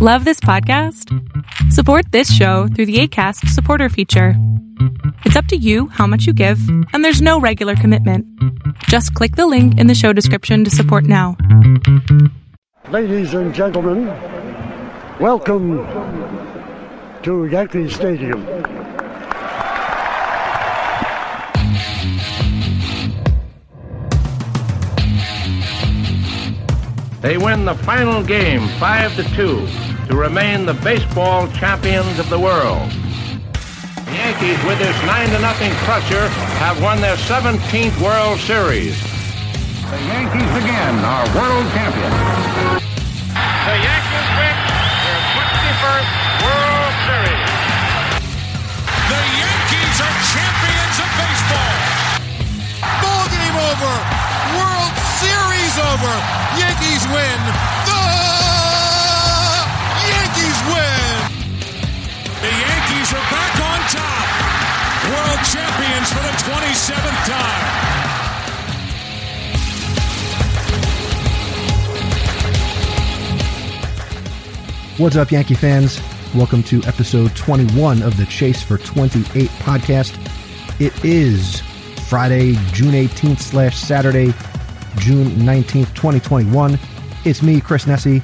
Love this podcast? Support this show through the ACAST supporter feature. It's up to you how much you give, and there's no regular commitment. Just click the link in the show description to support now. Ladies and gentlemen, welcome to Yankee Stadium. They win the final game 5 to 2 to remain the baseball champions of the world. The Yankees, with this 9 to nothing crusher, have won their 17th World Series. The Yankees again are world champions. The Yankees win their 21st World Series. The Yankees are champions of baseball. Ball game over. World Series over. Yankees win. For the 27th time. What's up, Yankee fans? Welcome to episode 21 of the Chase for 28 podcast. It is Friday, June 18th slash Saturday, June 19th, 2021. It's me, Chris Nessie,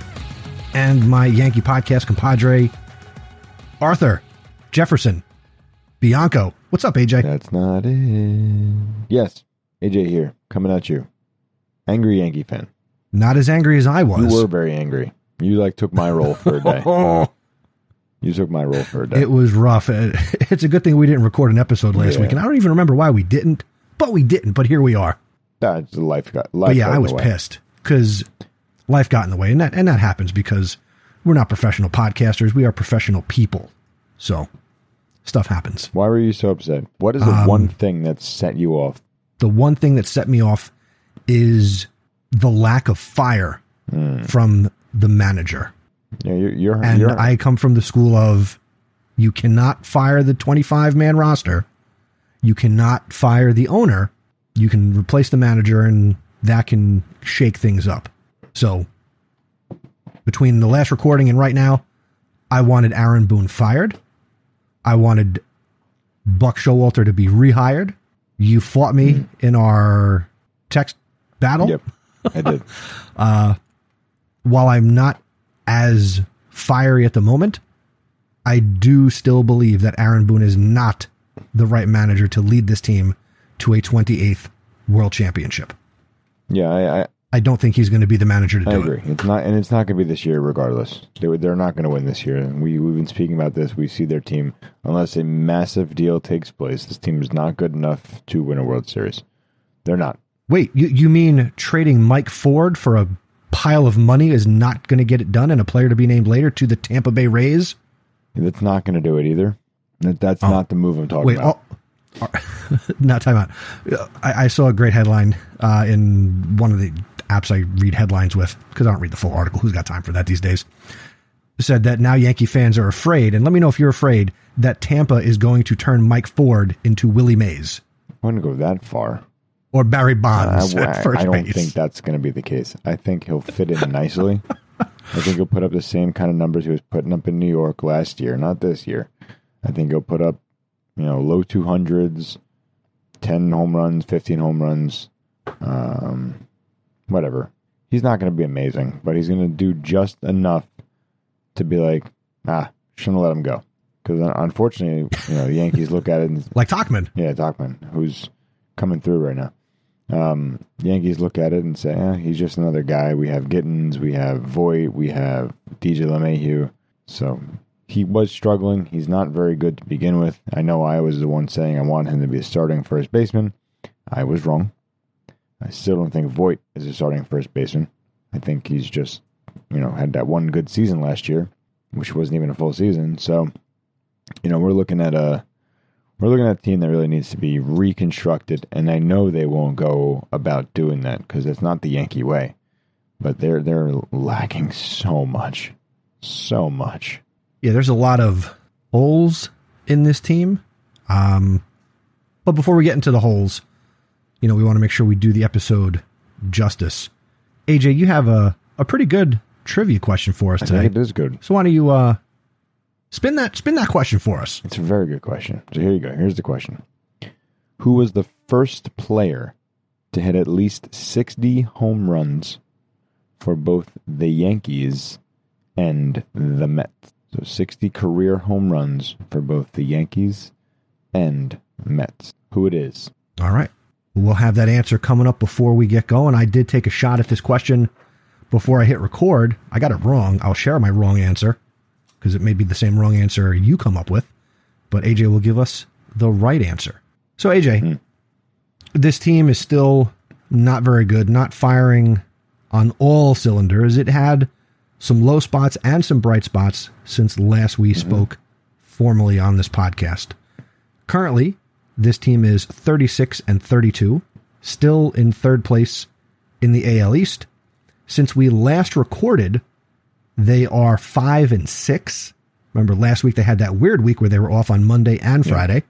and my Yankee podcast compadre, Arthur Jefferson Bianco. What's up, AJ? That's not it. Yes, AJ here, coming at you. Angry Yankee fan. Not as angry as I was. You were very angry. You like took my role for a day. You took my role for a day. It was rough. Uh, It's a good thing we didn't record an episode last Yeah. week, and I don't even remember why we didn't, but we didn't. But here we are. That's life got life. But yeah, I was pissed because life got in the way, and that and that happens because we're not professional podcasters. We are professional people, so stuff happens. Why were you so upset? What is the Um, one thing that set you off? The one thing that set me off is the lack of fire from the manager, Yeah, you're you're, and you're I come from the school of you cannot fire the twenty-five man roster, you cannot fire the owner, you can replace the manager, and that can shake things up. So between the last recording and right now, I wanted Aaron Boone fired. I wanted Buck Showalter to be rehired. You fought me mm. in our text battle. Yep, I did. Uh, while I'm not as fiery at the moment, I do still believe that Aaron Boone is not the right manager to lead this team to a 28th World Championship. Yeah, I I, I don't think he's going to be the manager to I do agree. it. It's not, and it's not going to be this year, regardless. They they're not going to win this year. And we we've been speaking about this. We see their team unless a massive deal takes place. This team is not good enough to win a World Series. They're not. Wait, you, you mean trading Mike Ford for a pile of money is not going to get it done and a player to be named later to the Tampa Bay Rays? That's not going to do it either. That, that's not the move I'm talking Oh. Wait, about. oh, not time out. I, I saw a great headline uh, in one of the apps I read headlines with because I don't read the full article. Who's got time for that these days? Said that now Yankee fans are afraid, and let me know if you're afraid that Tampa is going to turn Mike Ford into Willie Mays I wouldn't go that far. or Barry Bonds I- at first I don't base. think that's going to be the case. I think he'll fit in nicely. I think he'll put up the same kind of numbers he was putting up in New York last year, not this year. I think he'll put up, you know, low 200s, 10 home runs, 15 home runs, um, whatever. He's not going to be amazing, but he's going to do just enough to be like, ah, shouldn't let him go. Because unfortunately, you know, the Yankees look at it and like Tauchman. yeah, Tauchman, who's coming through right now. Um, Yankees look at it and say, eh, he's just another guy. We have Gittens, we have Voit, we have DJ LeMahieu. So he was struggling. He's not very good to begin with. I know I was the one saying I want him to be a starting first baseman. I was wrong. I still don't think Voit is a starting first baseman. I think he's just, you know, had that one good season last year, which wasn't even a full season. So, you know, we're looking at a we're looking at a team that really needs to be reconstructed, and I know they won't go about doing that because it's not the Yankee way. But they're they're lacking so much, so much. Yeah, there's a lot of holes in this team. Um, but before we get into the holes, you know, we want to make sure we do the episode justice. AJ, you have a, a pretty good trivia question for us I today. think it is good. So why don't you uh, spin that spin that question for us? It's a very good question. So here you go. Here's the question Who was the first player to hit at least 60 home runs for both the Yankees and the Mets? So 60 career home runs for both the Yankees and Mets. Who it is? All right. We'll have that answer coming up before we get going. I did take a shot at this question before I hit record. I got it wrong. I'll share my wrong answer because it may be the same wrong answer you come up with, but AJ will give us the right answer. So, AJ, hmm. this team is still not very good, not firing on all cylinders. It had some low spots and some bright spots since last we mm-hmm. spoke formally on this podcast. Currently, this team is 36 and 32, still in third place in the AL East. Since we last recorded, they are 5 and 6. Remember last week they had that weird week where they were off on Monday and Friday.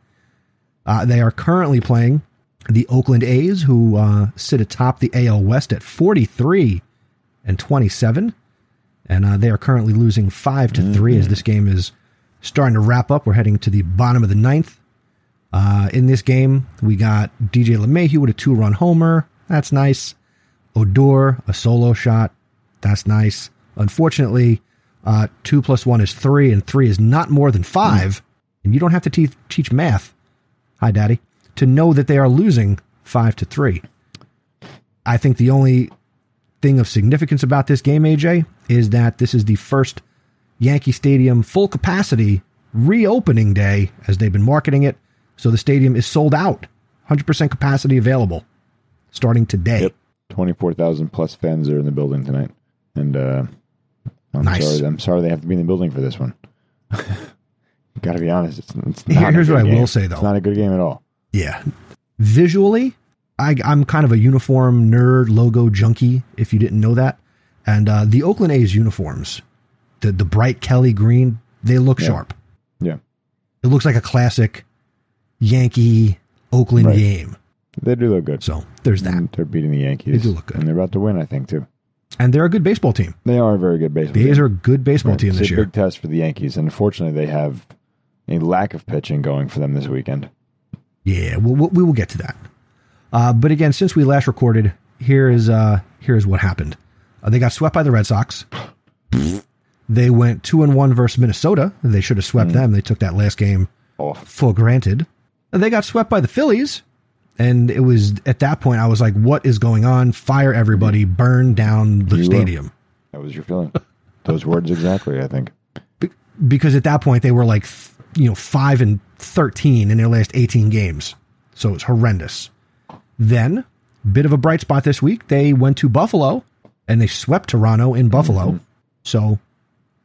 Uh, they are currently playing the Oakland A's, who uh, sit atop the AL West at 43 and 27. And uh, they are currently losing 5 to 3 as this game is starting to wrap up. We're heading to the bottom of the ninth. Uh, in this game, we got DJ LeMahieu with a two run homer. That's nice. Odor, a solo shot. That's nice. Unfortunately, uh, two plus one is three, and three is not more than five. And you don't have to te- teach math. Hi, Daddy. To know that they are losing five to three. I think the only thing of significance about this game, AJ, is that this is the first Yankee Stadium full capacity reopening day as they've been marketing it. So the stadium is sold out, 100% capacity available starting today. Yep. 24,000 plus fans are in the building tonight. And uh, I'm Nice. sorry. I'm sorry they have to be in the building for this one. Got to be honest. It's, it's Here- here's good what I will say, though. It's not a good game at all. Yeah. Visually, I, I'm kind of a uniform nerd logo junkie, if you didn't know that. And uh, the Oakland A's uniforms, the, the bright Kelly green, they look Yeah. sharp. Yeah. It looks like a classic Yankee Oakland Right. game. They do look good. So there's that. And they're beating the Yankees. They do look good. And they're about to win, I think, too. And they're a good baseball team. They are a very good baseball The A's team. are a good baseball Right. team it's this a year. big test for the Yankees. And unfortunately, they have a lack of pitching going for them this weekend. Yeah, we'll, we'll, get to that. Uh, but again, since we last recorded, here is uh, here is what happened. Uh, they got swept by the Red Sox. they went two and one versus Minnesota. They should have swept them. They took that last game Off. for granted. They got swept by the Phillies. And it was at that point I was like, "What is going on? Fire everybody! Burn down the You stadium!" That was your feeling. Those words exactly, I think. Be- because at that point they were like th- you know 5 and 13 in their last 18 games so it was horrendous then bit of a bright spot this week they went to buffalo and they swept toronto in buffalo mm-hmm. so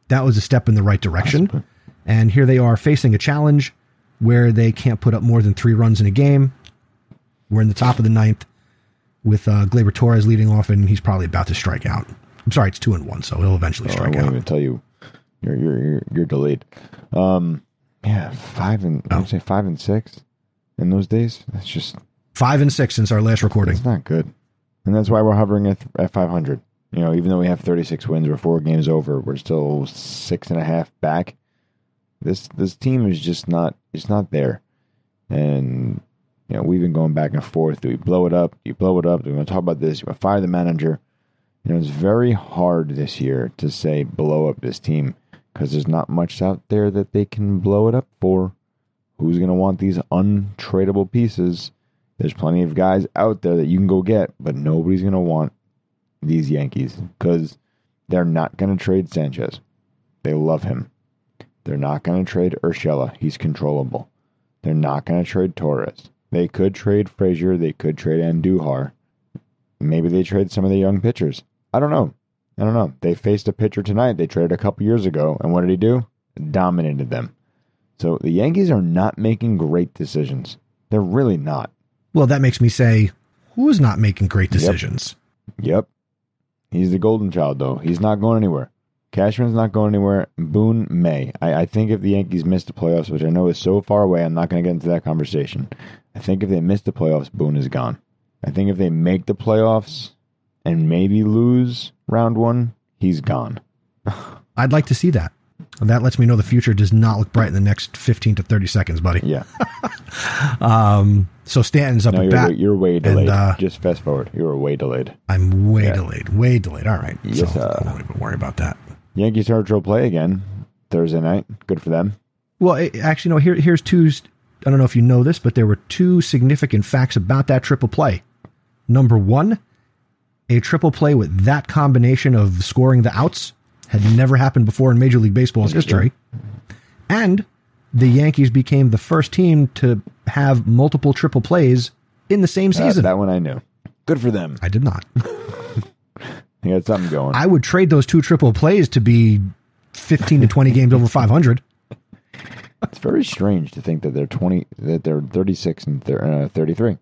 that was a step in the right direction and here they are facing a challenge where they can't put up more than three runs in a game we're in the top of the ninth with uh, Gleyber Torres leading off, and he's probably about to strike out. I'm sorry, it's two and one, so he'll eventually Oh, I strike won't out. even tell you. You're you're you're, you're delayed. Um, yeah, five and I Oh. would say five and six in those days. That's just Five and six since our last recording. it's not good, and that's why we're hovering at at five hundred. You know, even though we have thirty six wins, we're four games over. We're still six and a half back. This this team is just not it's not there, and you know we've been going back and forth. Do we blow it up? Do you blow it up? Do we want to talk about this? You want to fire the manager? You know, it's very hard this year to say blow up this team because there's not much out there that they can blow it up for. Who's going to want these untradeable pieces? There's plenty of guys out there that you can go get, but nobody's going to want these Yankees because they're not going to trade Sanchez. They love him. They're not going to trade Urshela. He's controllable. They're not going to trade Torres. They could trade Frazier. They could trade Andujar. Maybe they trade some of the young pitchers. I don't know. I don't know. They faced a pitcher tonight they traded a couple years ago, and what did he do? Dominated them. So the Yankees are not making great decisions. They're really not. Well, that makes me say, who's not making great decisions? Yep. He's the golden child, though. He's not going anywhere. Cashman's not going anywhere. Boone may. I, I think if the Yankees miss the playoffs, which I know is so far away, I'm not going to get into that conversation. I think if they miss the playoffs, Boone is gone. I think if they make the playoffs and maybe lose round one, he's gone. I'd like to see that. And that lets me know the future does not look bright in the next 15 to 30 seconds, buddy. Yeah. Um, so Stanton's up No, at you're, bat. you're way and, delayed. uh, Just fast forward. You were way delayed. I'm way Yeah. delayed, way delayed. All right. Yes, so uh, don't even worry about that. Yankees to play again Thursday night. Good for them. Well, it, actually, no. Here, here's two. I don't know if you know this, but there were two significant facts about that triple play. Number one, a triple play with that combination of scoring the outs had never happened before in Major League Baseball's history, and the Yankees became the first team to have multiple triple plays in the same Uh, season. that one I knew. Good for them. I did not. They got something going. I would trade those two triple plays to be 15 to 20 games over 500. It's very strange to think that they're 20 that they're 36 and thir- uh, 33.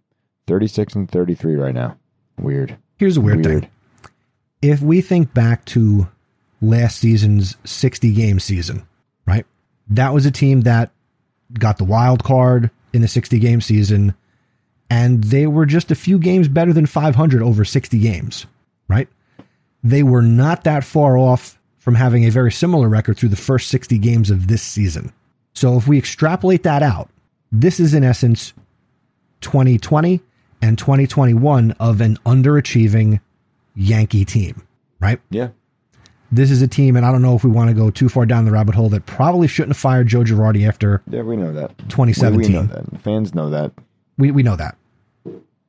36 and 33 right now. Weird. Here's a weird, thing. If we think back to last season's 60 game season, right? That was a team that got the wild card in the 60 game season, and they were just a few games better than 500 over 60 games, right? They were not that far off from having a very similar record through the first 60 games of this season. So if we extrapolate that out, this is in essence 2020 and 2021 of an underachieving Yankee team, right? Yeah. This is a team, and I don't know if we want to go too far down the rabbit hole that probably shouldn't have fired Joe Girardi after Yeah, we know that. We, 2017. we know that. Fans know that. We, we know that.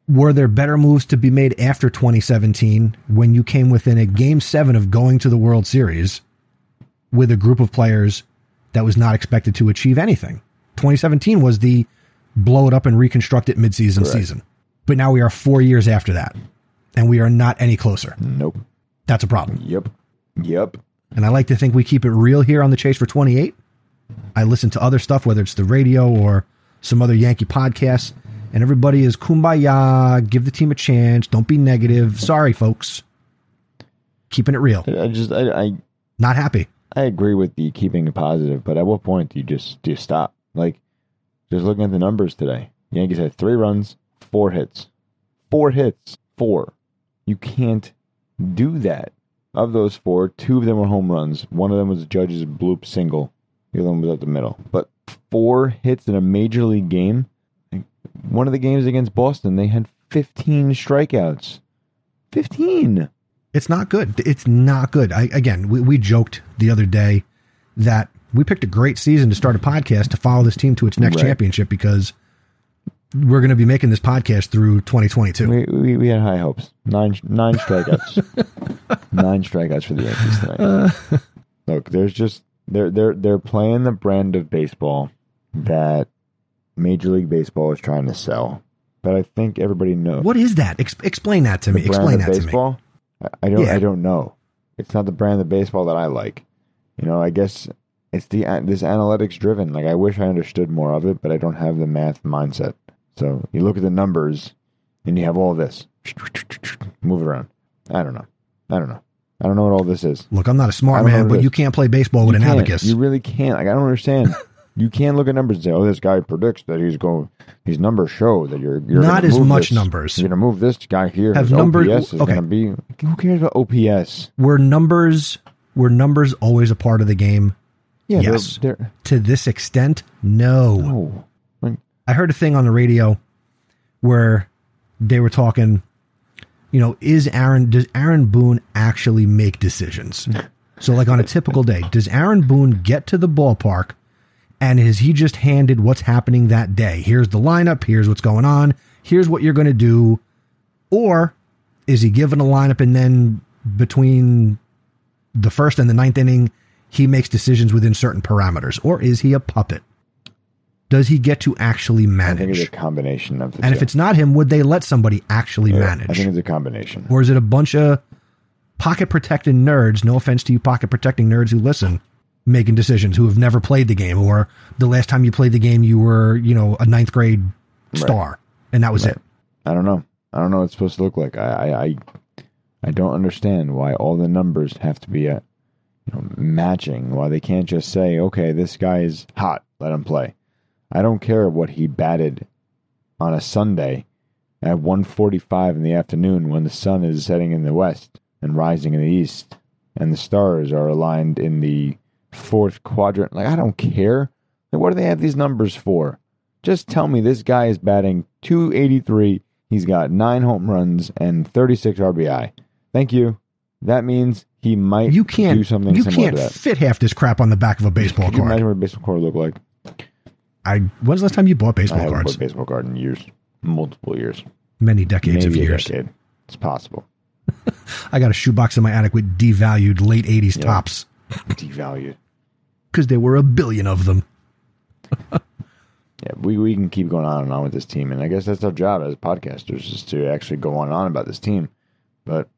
Were there better moves to be made after 2017 when you came within a game seven of going to the World Series with a group of players that was not expected to achieve anything? 2017 was the blow it up and reconstruct it midseason season. But now we are four years after that, and we are not any closer. Nope. That's a problem. Yep. Yep. And I like to think we keep it real here on the Chase for 28. I listen to other stuff, whether it's the radio or some other Yankee podcasts, and everybody is kumbaya, give the team a chance, don't be negative. Sorry, folks. Keeping it real. I just I, I Not happy. I agree with the keeping it positive, but at what point do you just do you stop? Like just looking at the numbers today. Yankees had three runs, four hits. Four hits. Four. You can't do that. Of those four, two of them were home runs. One of them was Judge's bloop single. The other one was up the middle. But four hits in a major league game. One of the games against Boston, they had 15 strikeouts. 15. It's not good. It's not good. I, again, we, we joked the other day that we picked a great season to start a podcast to follow this team to its next Right. championship because we're going to be making this podcast through 2022. We, we, we had high hopes. Nine nine strikeouts. nine strikeouts for the Yankees tonight. Look, there's just they're they're they're playing the brand of baseball that Major League Baseball is trying to sell. But I think everybody knows What is that? Ex- explain that to the me. Explain that to me. I, don't Yeah. I don't know. It's not the brand of baseball that I like. You know, I guess it's the this analytics driven. Like I wish I understood more of it, but I don't have the math mindset. So you look at the numbers, and you have all this. Move it around. I don't know. I don't know. I don't know what all this is. Look, I'm not a smart man, but you can't play baseball with you an can't. abacus. You really can't. Like I don't understand. you can't look at numbers and say, "Oh, this guy predicts that he's going." His numbers show that you're, you're Not as much this- numbers. You're going to move this guy here. Have numbers- OPS is okay. going to be. Who cares about OPS? were numbers were numbers always a part of the game? Yeah, they're- Yes. They're, To this extent, no. no. Like, I heard a thing on the radio where they were talking, you know, is Aaron does Aaron Boone actually make decisions? so like on a typical day, does Aaron Boone get to the ballpark and is he just handed what's happening that day? Here's the lineup, here's what's going on, here's what you're going to do or is he given a lineup and then between the first and the ninth inning he makes decisions within certain parameters or is he a puppet? Does he get to actually I think manage? it's a combination of the And two. if it's not him, would they let somebody actually Yeah, manage? I think it's a combination. or is it a bunch of pocket protecting nerds? No offense to you, pocket protecting nerds who listen, making decisions who have never played the game, or the last time you played the game, you were, you know, a ninth grade star, and that was Right. it. I don't know. I don't know what it's supposed to look like. I, I, I, I don't understand why all the numbers have to be, uh you know, matching. Why they can't just say, okay, this guy is hot, let him play. I don't care what he batted on a Sunday at 1:45 in the afternoon when the sun is setting in the west and rising in the east, and the stars are aligned in the fourth quadrant. Like I don't care. Like what do they have these numbers for? Just tell me this guy is batting 283. He's got nine home runs and 36 RBI. Thank you. That means he might You can't do something you can't fit half this crap on the back of a baseball you card. imagine what a baseball card look like? I when's the last time you bought baseball I haven't cards? put baseball card in years, multiple years, Many decades maybe of a years. decade. It's possible. I got a shoebox in my attic with devalued late 80s Yeah. Topps Devalued. because there were a billion of them. Yeah, we, we can keep going on and on with this team, and I guess that's our job as podcasters is to actually go on and on about this team. But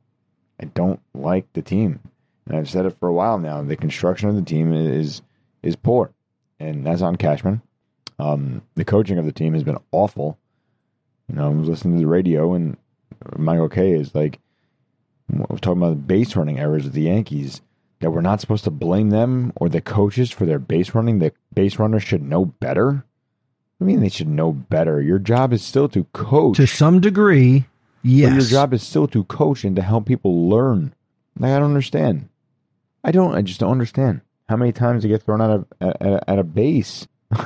I don't like the team, and I've said it for a while now. The construction of the team is is poor, and that's on Cashman. Um, the coaching of the team has been awful. You know, I was listening to the radio, and Michael Kay is like, talking about the base running errors of the Yankees. That we're not supposed to blame them or the coaches for their base running. The base runners should know better. I mean, they should know better. Your job is still to coach. To some degree, But yes. your job is still to coach and to help people learn. Like I don't understand. I don't. I just don't understand how many times you get thrown out of at, at, at a base.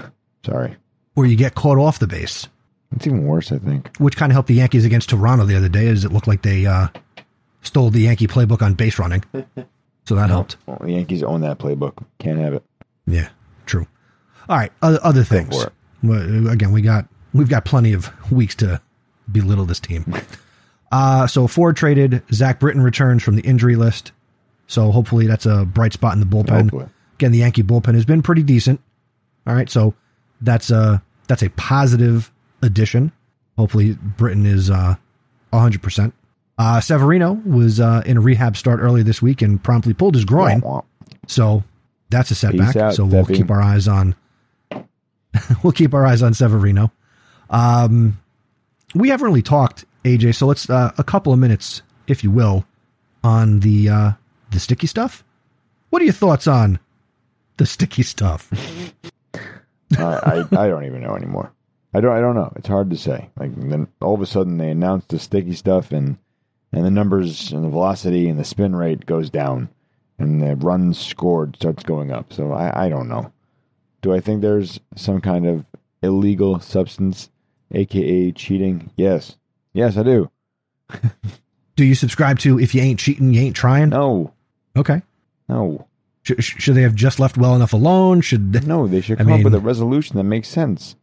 Sorry, or you get caught off the base, it's even worse. I think. which kind of helped the Yankees against Toronto the other day, is it looked like they uh, stole the Yankee playbook on base running. So that helped. Well, the Yankees own that playbook. Can't have it. Yeah, true. All right, other, other things. Again, we got we've got plenty of weeks to belittle this team. Uh, so Ford traded. Zach Britton returns from the injury list. So hopefully that's a bright spot in the bullpen. Hopefully. Again, the Yankee bullpen has been pretty decent. All right, so that's a that's a positive addition. Hopefully Britton is uh, 100%. Uh, Severino was uh, in a rehab start earlier this week and promptly pulled his groin. So that's a setback. Out, so we'll Sevy. keep our eyes on we'll keep our eyes on Severino. Um, we haven't really talked, AJ. So let's uh, a couple of minutes, if you will, on the uh, the sticky stuff. What are your thoughts on the sticky stuff? I, I I don't even know anymore. I don't I don't know. It's hard to say. Like then all of a sudden they announced the sticky stuff and and the numbers and the velocity and the spin rate goes down and the runs scored starts going up. So I, I don't know. Do I think there's some kind of illegal substance, aka cheating? Yes. Yes, I do. Do you subscribe to if you ain't cheating, you ain't trying? No. Okay. No. Sh- sh- should they have just left well enough alone? Should they- No, they should I come up with a resolution that makes sense.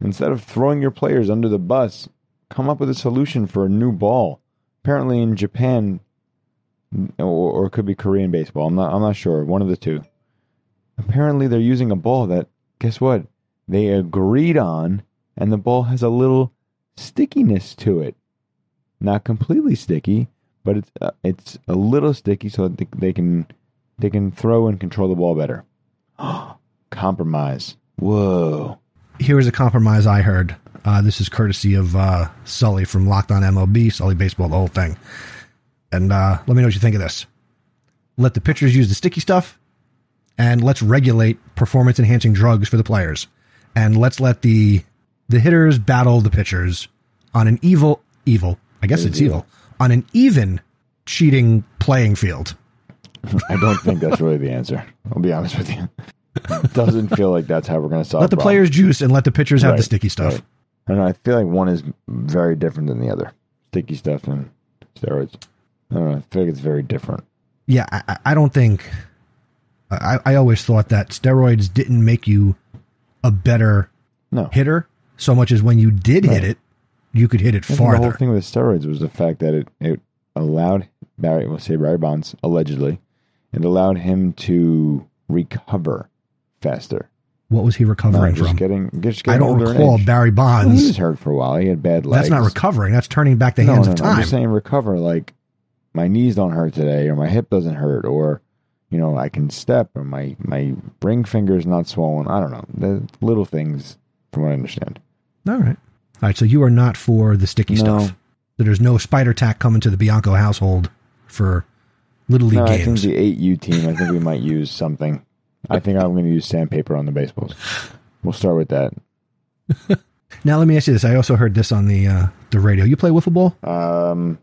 Instead of throwing your players under the bus, come up with a solution for a new ball. Apparently, in Japan, or, or it could be Korean baseball. I'm not. I'm not sure. One of the two. Apparently, they're using a ball that. Guess what? They agreed on, and the ball has a little stickiness to it. Not completely sticky, but it's uh, it's a little sticky, so that they, can they can throw and control the ball better. Compromise. Whoa. Here is a compromise I heard. Uh, this is courtesy of uh, Sully from Locked On MLB, Sully Baseball, the whole thing. And uh, let me know what you think of this. Let the pitchers use the sticky stuff, and let's regulate performance enhancing drugs for the players, and let's let the the hitters battle the pitchers on an evil evil. I guess It is it's evil evil. on an even cheating playing field. I don't think that's really the answer. I'll be honest with you. It doesn't feel like that's how we're going to solve it. Let the players juice and let the pitchers have the sticky stuff. right. I. I feel like one is very different than the other. Sticky stuff and steroids. I don't know. I feel like it's very different. yeah, I, I- don't think. I, I always thought that steroids didn't make you a better No. hitter so much as when you did hit it, you could hit it think the whole thing with steroids was the fact that it, it allowed Barry, we'll say Barry Bonds, allegedly, it allowed him to recover faster. What was he recovering just from? getting, just I don't older recall. Barry Well, he was hurt for a while. He had bad legs. That's not recovering. That's turning back the no, hands no, of time. I'm just saying recover. Like my knees don't hurt today, or my hip doesn't hurt, or you know I can step, or my my ring finger is not swollen. I don't know the little things, from what I understand. All right. All right. So you are not for the sticky No. stuff. So there's no Spider Tack coming to the Bianco household for little league No, I think the eight U team. I think we might use something. I think I'm going to use sandpaper on the baseballs. We'll start with that. now let me ask you this. I also heard this on the uh, the radio. You play wiffle ball? Um,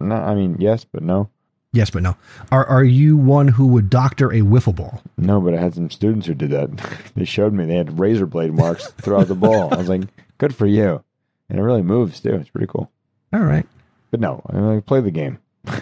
no, I mean yes, but no. Yes, but no. Are are you one who would doctor a wiffle ball? No, but I had some students who did that. they showed me they had razor blade marks throughout the ball. I was like, good for you. And it really moves too. It's pretty cool. All right. But no, I don't like play the game. I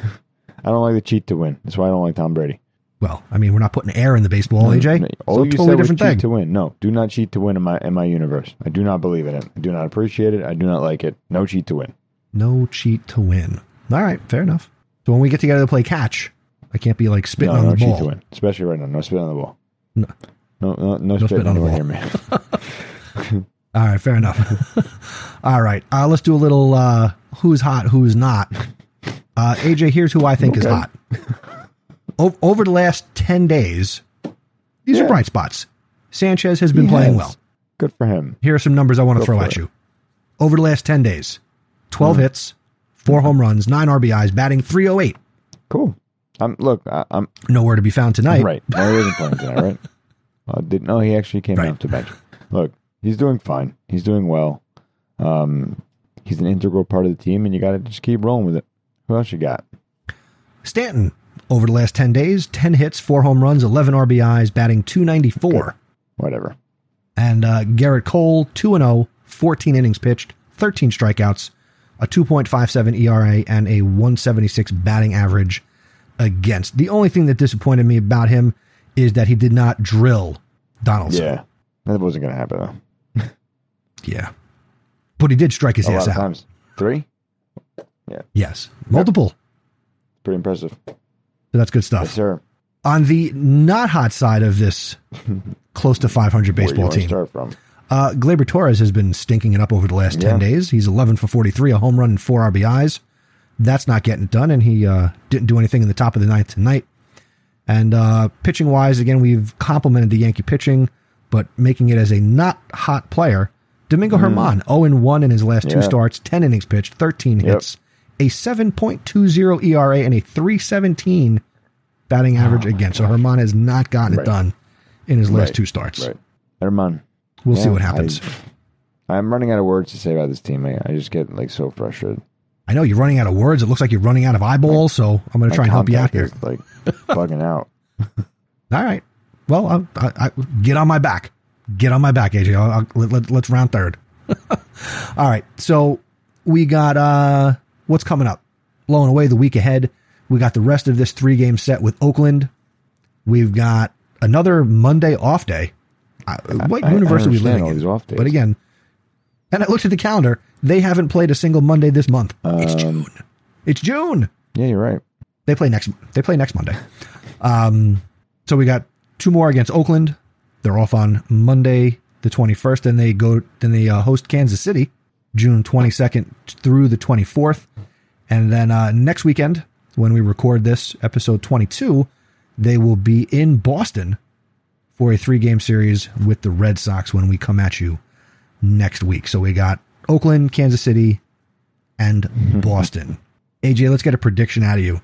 don't like to cheat to win. That's why I don't like Tom Brady. Well, I mean, we're not putting air in the baseball, AJ. All so you totally said was different cheat thing. to win. No, do not cheat to win in my in my universe. I do not believe in it. I do not appreciate it. I do not like it. No cheat to win. No cheat to win. All right, fair enough. So when we get together to play catch, I can't be like spitting no, on no the cheat ball. to win. Especially right now. No spit on the ball. No. No, no, no, spit spit on the ball. near me. All right, fair enough. All right, uh, let's do a little uh, who's hot, who's not. Uh, AJ, here's who I think is hot. O- over the last 10 days, these are bright spots. Sanchez has been He playing has. well. Good for him. Here are some numbers I want to Go throw at it. you. Over the last 10 days, 12 Mm-hmm. hits, four home runs, nine RBIs, batting 308. Cool. I'm look. I, I'm Nowhere to be found tonight. right. No, he isn't playing tonight, right? Uh, did no? He actually came Right. out to bench. Look, he's doing fine. He's doing well. Um, he's an integral part of the team, and you got to just keep rolling with it. Who else you got? Stanton, over the last 10 days, 10 hits, four home runs, 11 RBIs, batting 294. Whatever. And uh, Gerrit Cole, 2 0, 14 innings pitched, 13 strikeouts, a 2.57 ERA, and a 176 batting average against. The only thing that disappointed me about him is that he did not drill Donaldson. Yeah, that wasn't going to happen though. Yeah. But he did strike his A ass out. times. Three. Yes. Multiple. Pretty impressive. So that's good Yes, stuff. sir. On the not hot side of this close to 500 Where you baseball team, start from? Uh, Gleyber Torres has been stinking it up over the last 10 Yeah. days. He's 11 for 43, a home run and four RBIs. That's not getting it done, and he uh, didn't do anything in the top of the ninth tonight. And uh, pitching wise, again, we've complimented the Yankee pitching, but making it as a not hot player. Domingo German, 0 1 in his last two Hmm. Starts, 10 innings pitched, 13 Yep. hits, a 7.20 ERA, and a 317 batting average again. So German has not gotten it done in his last Right. two starts. Right. German. We'll see what happens. I, I'm running out of words to say about this team. I, I just get like so frustrated. I know you're running out of words. It looks like you're running out of eyeballs, so I'm going to try and help you out here. Like bugging out. All right. Well, I, I, I, get on my back. Get on my back, AJ. I'll, I'll, let, let, let's round third. All right. So we got uh what's coming up? Blowing away the week ahead. We got the rest of this three game set with Oakland. We've got another Monday off day. Uh, what I- I are we living in? off days. But again, and I looked at the calendar. They haven't played a single Monday this month. it's Um, June. It's June. Yeah, you're right. They play next. They play next Monday. Um, so we got two more against Oakland. They're off on Monday the twenty first. Then they go. Then they uh, host Kansas City, June twenty second through the twenty fourth, and then uh, next weekend when we record this episode twenty two, they will be in Boston for a three game series with the Red Sox when we come at you next week. So we got Oakland, Kansas City, and Boston. AJ, let's get a prediction out of you.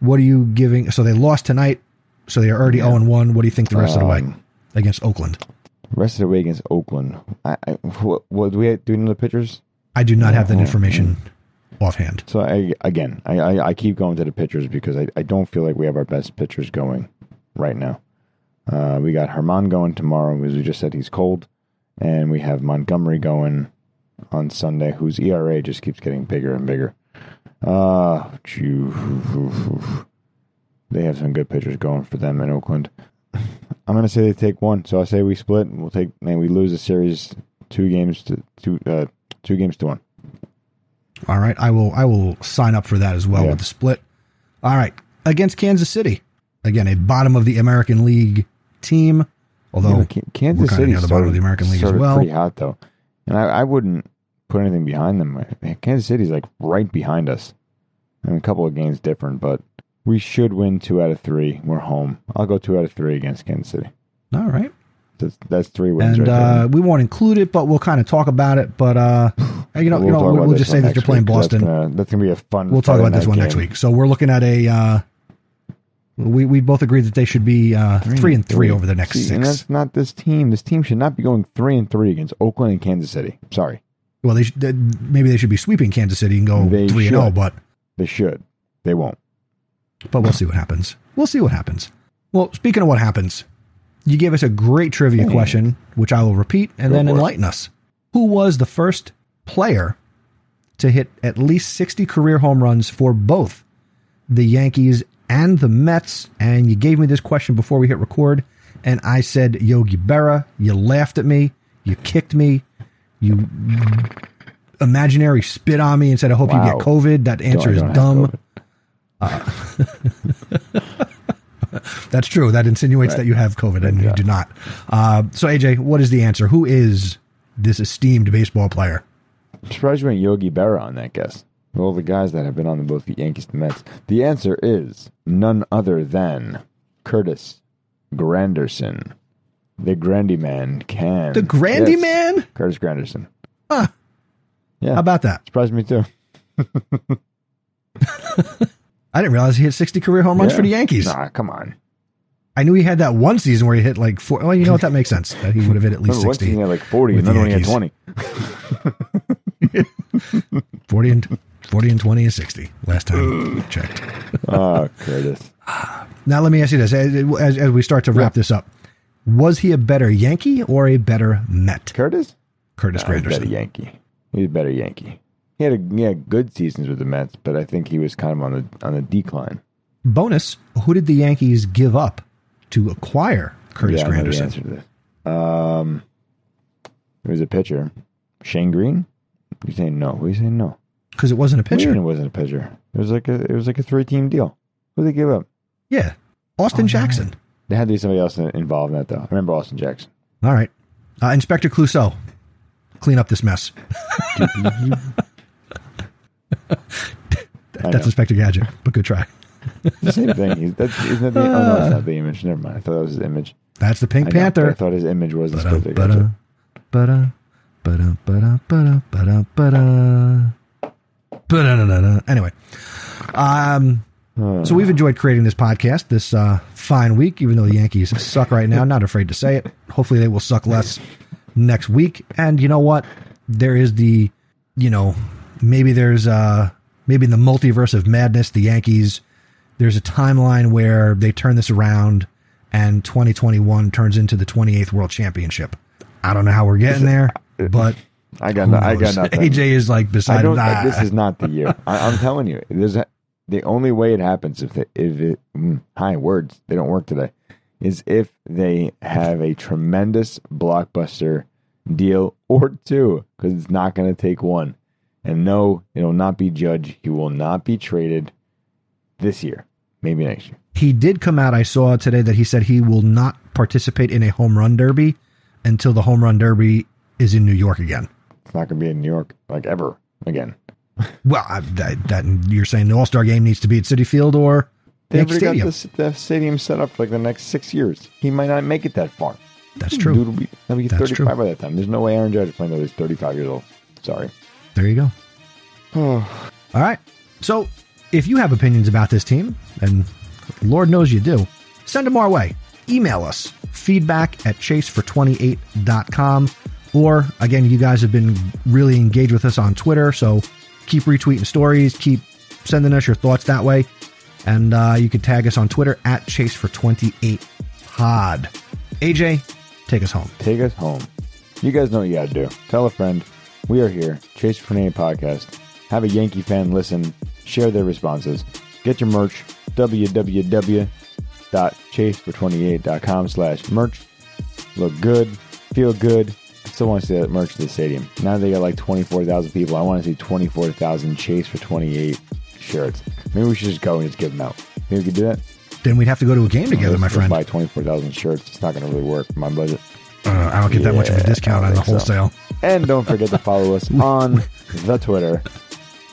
What are you giving? So they lost tonight, so they're already zero and one. What do you think the rest of the way Um, against Oakland? Rest of the way against Oakland. I, I what, what do we do? You know the pitchers? I do not have that oh, information offhand. So I again, I, I, I keep going to the pitchers because I, I don't feel like we have our best pitchers going right now. Uh, we got German going tomorrow, as we just said, he's cold, and we have Montgomery going on Sunday, whose ERA just keeps getting bigger and bigger. Uh, they have some good pitchers going for them in Oakland. I'm gonna say they take one, so I say we split. We'll take and we lose the series two games to two uh, two games to one. All right, I will. I will sign up for that as well Yeah. with the split. All right, against Kansas City, again a bottom of the American League team. Although Yeah, Kansas City near the bottom of the American League as well. pretty hot though, and I, I wouldn't put anything behind them. Kansas City's like right behind us. I mean, a couple of games different, but we should win two out of three. We're home. I'll go two out of three against Kansas City. all right, That's that's three wins and right uh, we won't include it, but we'll kind of talk about it. But uh, you know, you know, we'll, we'll just say that you're playing Boston. That's gonna, that's gonna be a fun. We'll talk about this one next week. So we're looking at a. Uh, we we both agreed that they should be uh, three, and three, over the next See, And six. that's not this team. This team should not be going three and three against Oakland and Kansas City. Sorry, Well, they should, they- maybe they should be sweeping Kansas City and go They three and zero. But they should. They won't. But we'll see what happens. We'll see what happens. Well, speaking of what happens, you gave us a great trivia mm-hmm. question, which I will repeat and Go then for it. enlighten us. Who was the first player to hit at least 60 career home runs for both the Yankees and the Mets? And you gave me this question before we hit record, and I said Yogi Berra. You laughed at me. You kicked me. You imaginary spit on me and said, I hope you get COVID. That answer is dumb. That's true. That insinuates that you have COVID and you do not. Uh, so, AJ, what is the answer? Who is this esteemed baseball player? I'm surprised you went Yogi Berra on that guess. All the guys that have been on both the Yankees and Mets. The answer is none other than Curtis Granderson. The Grandy Man can. The Grandy Yes. Man? Curtis Granderson. Huh. Yeah. How about that? Surprised me too. I didn't realize he hit 60 career home runs Yeah. for the Yankees. Nah, come on. I knew he had that one season where he hit like four. Well, you know what? That makes sense. That he would have hit at least Remember, one 60. season he had like 40, with another the one he had 20. 40 and 40 and 20 and 60 last time we checked. Oh, Curtis. Now, let me ask you this as, as, we start to wrap this up. Was he a better Yankee or a better Met? Curtis? Curtis Nah, he's a better Yankee. He's a better Yankee. He had, a, he had good seasons with the Mets, but I think he was kind of on the on the decline. Bonus Who did the Yankees give up to acquire Curtis yeah, I the Granderson? answer to this. Um, it was a pitcher. Shane Greene? You saying no? Who are you saying no? Because it wasn't a What do you pitcher. It wasn't a pitcher. It was like a it was like a three team deal. Who did they give up? Yeah. Oh, Austin Jackson. There had to be somebody else involved in that though. I remember Austin Jackson. All right. Uh, Inspector Clouseau, clean up this mess. That's. Inspector Gadget, but good try. the same thing. That's, isn't that the, oh no, it's not the image. Never mind. I thought that was his image. That's the I Pink know, I thought his image was Ba-da, Inspector ba-da, Gadget. ba-da, ba-da, ba-da, ba-da, ba-da, ba-da. Ba-da-da-da-da. Anyway, um, so we've enjoyed creating this podcast this uh, fine week, even though the Yankees suck right now. Not afraid to say it. Hopefully, they will suck less next week. And you know what? There is the, you know, maybe there's uh maybe in the multiverse of madness, the Yankees. There's a timeline where they turn this around, and 2021 turns into the 28th World Championship. I don't know how we're getting there, but I got no, I got nothing. AJ is like I beside don't. This is not the year. I, I'm telling you, there's a, the only way it happens if it, if it mm, high words they don't work today is if they have a tremendous blockbuster deal or two because it's not going to take one. And no, it will not be Judge. He will not be traded this year. Maybe next year. He did come out. I saw today that he said he will not participate in a home run derby until the home run derby is in New York again. It's not going to be in New York like ever again. Well, I, that, that you're saying the All Star game needs to be at Citi Field or They Yankee already got this, the stadium set up for like the next six years. He might not make it that far. That's hmm. Dude true. will be, he'll be That's 35 true. by that time. There's no way Aaron Judge is playing until he's 35 years old. Sorry. There you go. All right. So if you have opinions about this team, and Lord knows you do, send them our way. Email us feedback at chasefor28.com. Or again, you guys have been really engaged with us on Twitter, so keep retweeting stories, keep sending us your thoughts that way. And uh, you can tag us on Twitter at chasefor28pod. AJ, take us home. Take us home. You guys know what you got to do. Tell a friend. We are here. Chase for 28 podcast. Have a Yankee fan listen. Share their responses. Get your merch. www.chasefor28.com slash merch. Look good. Feel good. I still want to see that merch at the stadium. Now they got like 24,000 people. I want to see 24,000 Chase for 28 shirts. Maybe we should just go and just give them out. Maybe we could do that. Then we'd have to go to a game together, my friend. Buy 24,000 shirts. It's not going to really work for my budget. Uh, I don't get that much of a discount on the wholesale. so. And don't forget to follow us on the Twitter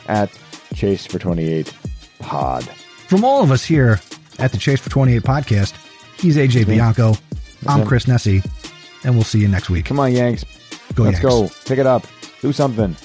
at Chase for 28 Pod. From all of us here at the Chase for 28 podcast, he's AJ Bianco. I'm. Chris Nessie, and we'll see you next week. Come on, Yanks. Go Let's Yanks. go. Pick it up. Do something.